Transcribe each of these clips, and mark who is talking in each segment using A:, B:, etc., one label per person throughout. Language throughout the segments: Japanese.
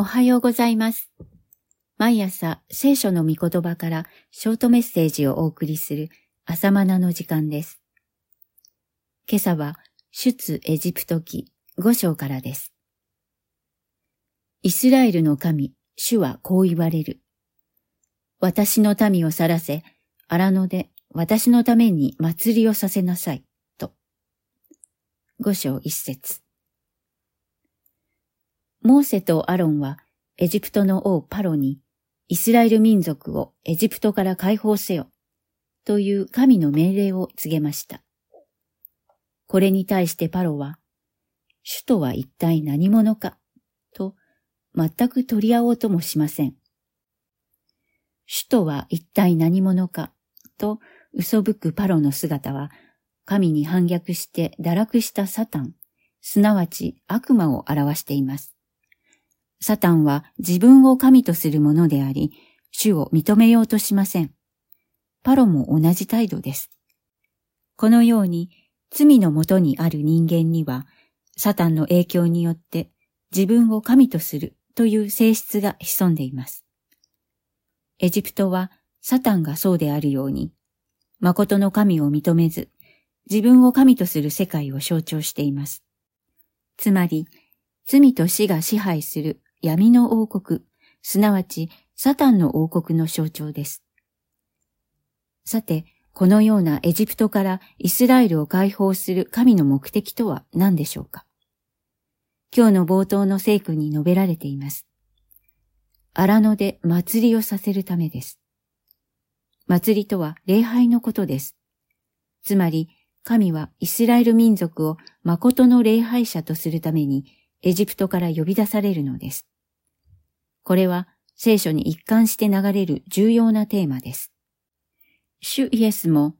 A: おはようございます。毎朝聖書の御言葉からショートメッセージをお送りする朝マナの時間です。今朝は出エジプト記5章からです。イスラエルの神、主はこう言われる。私の民を去らせ、荒野で私のために祭りをさせなさい、と。5章1節モーセとアロンはエジプトの王パロにイスラエル民族をエジプトから解放せよという神の命令を告げました。これに対してパロは首都は一体何者かと全く取り合おうともしません。首都は一体何者かと嘘吹くパロの姿は神に反逆して堕落したサタン、すなわち悪魔を表しています。サタンは自分を神とするものであり、主を認めようとしません。パロも同じ態度です。このように罪のもとにある人間には、サタンの影響によって自分を神とするという性質が潜んでいます。エジプトはサタンがそうであるように、誠の神を認めず、自分を神とする世界を象徴しています。つまり、罪と死が支配する闇の王国、すなわちサタンの王国の象徴です。さて、このようなエジプトからイスラエルを解放する神の目的とは何でしょうか？今日の冒頭の聖句に述べられています。荒野で祭りをさせるためです。祭りとは礼拝のことです。つまり、神はイスラエル民族を誠の礼拝者とするためにエジプトから呼び出されるのです。これは聖書に一貫して流れる重要なテーマです。主イエスも、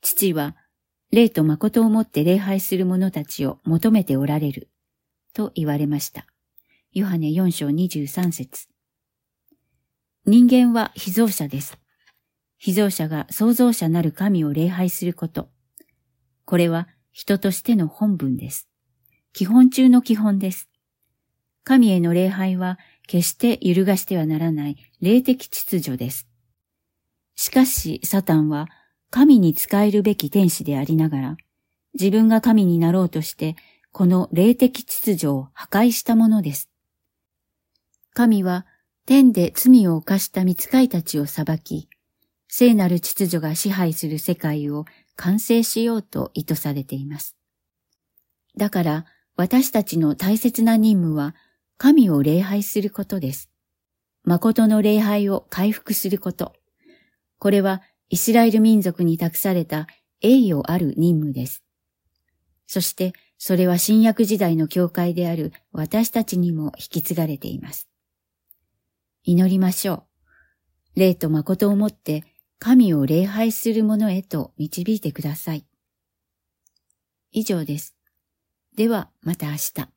A: 父は霊と誠をもって礼拝する者たちを求めておられる、と言われました。ヨハネ4章23節人間は被造者です。被造者が創造者なる神を礼拝すること。これは人としての本分です。基本中の基本です。神への礼拝は決して揺るがしてはならない霊的秩序です。しかし、サタンは神に仕えるべき天使でありながら、自分が神になろうとして、この霊的秩序を破壊したものです。神は天で罪を犯した御使いたちを裁き、聖なる秩序が支配する世界を完成しようと意図されています。だから私たちの大切な任務は神を礼拝することです。誠の礼拝を回復すること。これはイスラエル民族に託された栄誉ある任務です。そしてそれは新約時代の教会である私たちにも引き継がれています。祈りましょう。霊と誠をもって神を礼拝する者へと導いてください。以上です。ではまた明日。